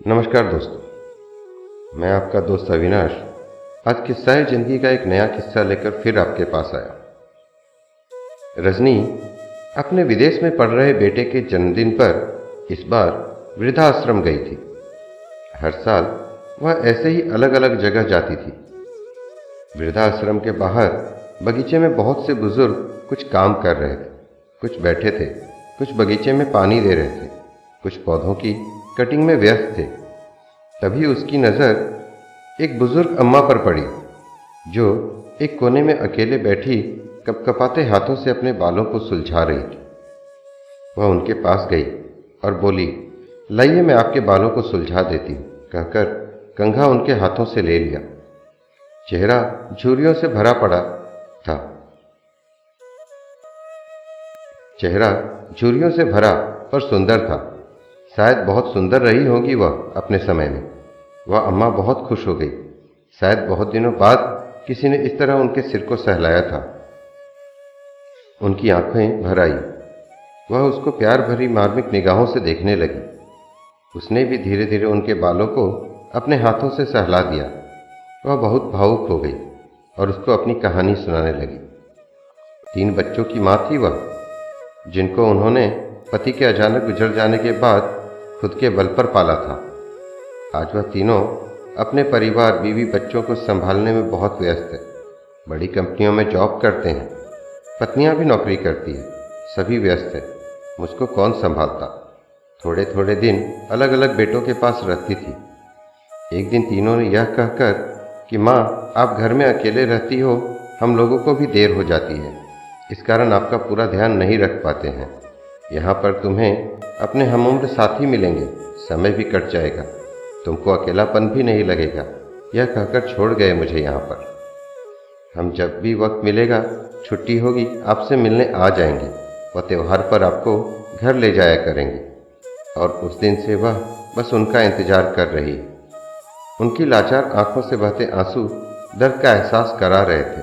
नमस्कार दोस्तों, मैं आपका दोस्त अविनाश, आज किस्सा ज़िंदगी का एक नया किस्सा लेकर फिर आपके पास आया रजनी, अपने विदेश में पढ़ रहे बेटे के जन्मदिन पर इस बार वृद्धाश्रम गई थी। हर साल वह ऐसे ही अलग अलग जगह जाती थी। वृद्धाश्रम के बाहर बगीचे में बहुत से बुज़ुर्ग कुछ काम कर रहे थे, कुछ बैठे थे, कुछ बगीचे में पानी दे रहे थे। कुछ पौधों की कटिंग में व्यस्त थे। तभी उसकी नज़र एक बुज़ुर्ग अम्मा पर पड़ी, जो एक कोने में अकेले बैठी कपकपाते हाथों से अपने बालों को सुलझा रही थी। वह उनके पास गई और बोली, लाइए, मैं आपके बालों को सुलझा देती हूँ, कहकर कंघा उनके हाथों से ले लिया। चेहरा झुरियों से भरा पड़ा था। चेहरा झुरियों से भरा पर सुंदर था। शायद बहुत सुंदर रही होगी वह अपने समय में। वह अम्मा बहुत खुश हो गई। शायद बहुत दिनों बाद किसी ने इस तरह उनके सिर को सहलाया था। उनकी आँखें भर आई। वह उसको प्यार भरी मार्मिक निगाहों से देखने लगी। उसने भी धीरे धीरे उनके बालों को अपने हाथों से सहला दिया। वह बहुत भावुक हो गई और उसको अपनी कहानी सुनाने लगी। तीन बच्चों की माँ थी वह, जिनको उन्होंने पति के अचानक गुजर जाने के बाद खुद के बल पर पाला था। आज वह तीनों अपने परिवार, बीवी बच्चों को संभालने में बहुत व्यस्त है। बड़ी कंपनियों में जॉब करते हैं। पत्नियाँ भी नौकरी करती है। सभी व्यस्त है। मुझको कौन संभालता? थोड़े थोड़े दिन अलग अलग बेटों के पास रहती थी। एक दिन तीनों ने यह कहकर कि, माँ, आप घर में अकेले रहती हो, हम लोगों को भी देर हो जाती है। इस कारण आपका पूरा ध्यान नहीं रख पाते हैं। यहाँ पर तुम्हें अपने हम उम्र साथी मिलेंगे। समय भी कट जाएगा। तुमको अकेलापन भी नहीं लगेगा। यह कहकर छोड़ गए मुझे यहाँ पर। हम जब भी वक्त मिलेगा, छुट्टी होगी, आपसे मिलने आ जाएँगे। वह त्यौहार पर आपको घर ले जाया करेंगे। और उस दिन से वह बस उनका इंतज़ार कर रही उनकी लाचार आँखों से बहते आँसू दर्द का एहसास करा रहे थे।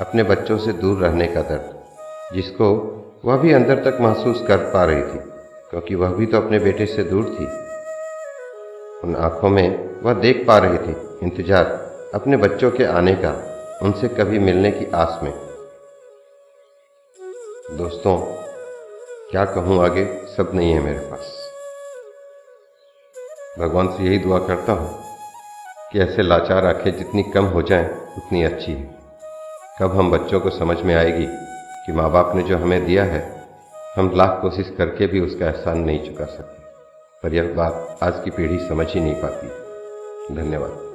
अपने बच्चों से दूर रहने का दर्द, जिसको वह भी अंदर तक महसूस कर पा रही थी, क्योंकि वह भी तो अपने बेटे से दूर थी। उन आँखों में वह देख पा रही थी, इंतज़ार, अपने बच्चों के आने का, उनसे कभी मिलने की आस में। दोस्तों, क्या कहूँ आगे, सब नहीं है मेरे पास। भगवान से यही दुआ करता हूँ कि ऐसे लाचार आँखें जितनी कम हो जाएँ, उतनी अच्छी है। कब हम बच्चों को समझ में आएगी कि माँ बाप ने जो हमें दिया है, हम लाख कोशिश करके भी उसका एहसान नहीं चुका सकते। पर यह बात आज की पीढ़ी समझ ही नहीं पाती। धन्यवाद।